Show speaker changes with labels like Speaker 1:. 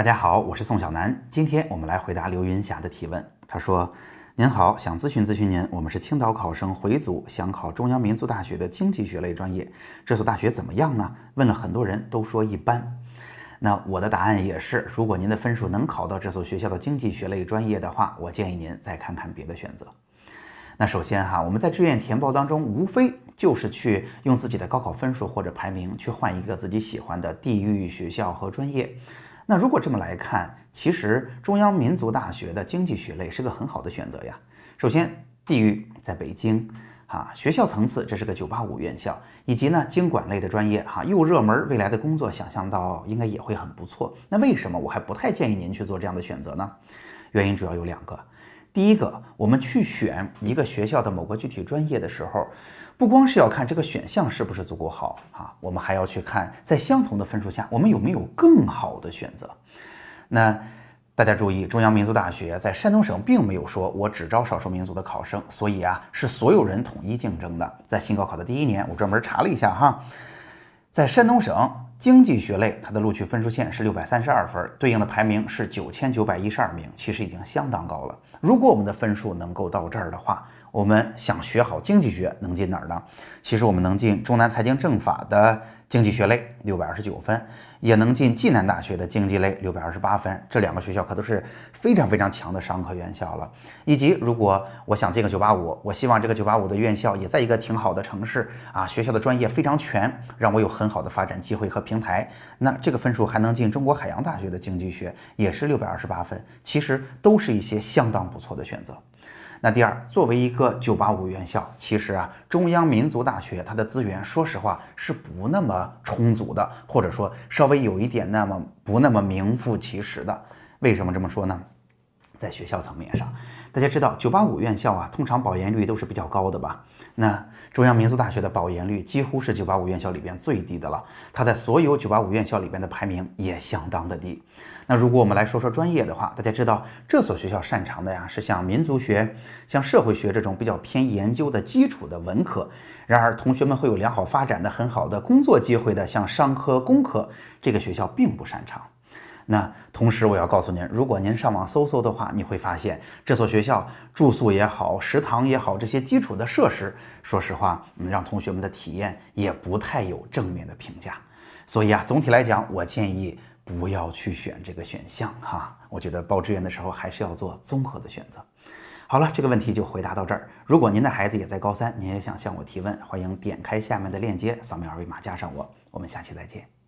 Speaker 1: 大家好，我是宋小南，今天我们来回答刘云霞的提问。他说：“您好，想咨询咨询您，我们是青岛考生回族，想考中央民族大学的经济学类专业，这所大学怎么样呢？问了很多人都说一般。那我的答案也是，如果您的分数能考到这所学校的经济学类专业的话，我建议您再看看别的选择。那首先哈，我们在志愿填报当中，无非就是去用自己的高考分数或者排名去换一个自己喜欢的地域学校和专业。”那如果这么来看，其实中央民族大学的经济学类是个很好的选择呀。首先，地域在北京，啊，学校层次这是个九八五院校，以及呢经管类的专业，哈，又热门，未来的工作想象到应该也会很不错。那为什么我还不太建议您去做这样的选择呢？原因主要有两个。第一个，我们去选一个学校的某个具体专业的时候，不光是要看这个选项是不是足够好啊，我们还要去看在相同的分数下，我们有没有更好的选择。那大家注意，中央民族大学在山东省并没有说我只招少数民族的考生，所以啊，是所有人统一竞争的。在新高考的第一年，我专门查了一下哈，在山东省。经济学类，它的录取分数线是六百三十二分，对应的排名是九千九百一十二名，其实已经相当高了。如果我们的分数能够到这儿的话，我们想学好经济学，能进哪儿呢？其实我们能进中南财经政法的经济学类，六百二十九分，也能进暨南大学的经济类，六百二十八分。这两个学校可都是非常非常强的商科院校了。以及如果我想进个九八五，我希望这个九八五的院校也在一个挺好的城市啊，学校的专业非常全，让我有很好的发展机会和平台。那这个分数还能进中国海洋大学的经济学，也是六百二十八分。其实都是一些相当不错的选择。那第二，作为一个九八五院校，其实啊，中央民族大学它的资源，说实话是不那么充足的，或者说稍微有一点那么不那么名副其实的。为什么这么说呢？在学校层面上，大家知道985院校啊，通常保研率都是比较高的吧？那中央民族大学的保研率几乎是985院校里边最低的了，它在所有985院校里边的排名也相当的低。那如果我们来说说专业的话，大家知道这所学校擅长的呀是像民族学、像社会学这种比较偏研究的基础的文科。然而，同学们会有良好发展的很好的工作机会的，像商科、工科，这个学校并不擅长。那同时，我要告诉您，如果您上网搜搜的话，你会发现这所学校住宿也好，食堂也好，这些基础的设施，说实话，让同学们的体验也不太有正面的评价。所以啊，总体来讲，我建议。不要去选这个选项哈，我觉得报志愿的时候还是要做综合的选择。好了，这个问题就回答到这儿。如果您的孩子也在高三，您也想向我提问，欢迎点开下面的链接，扫描二维码加上我。我们下期再见。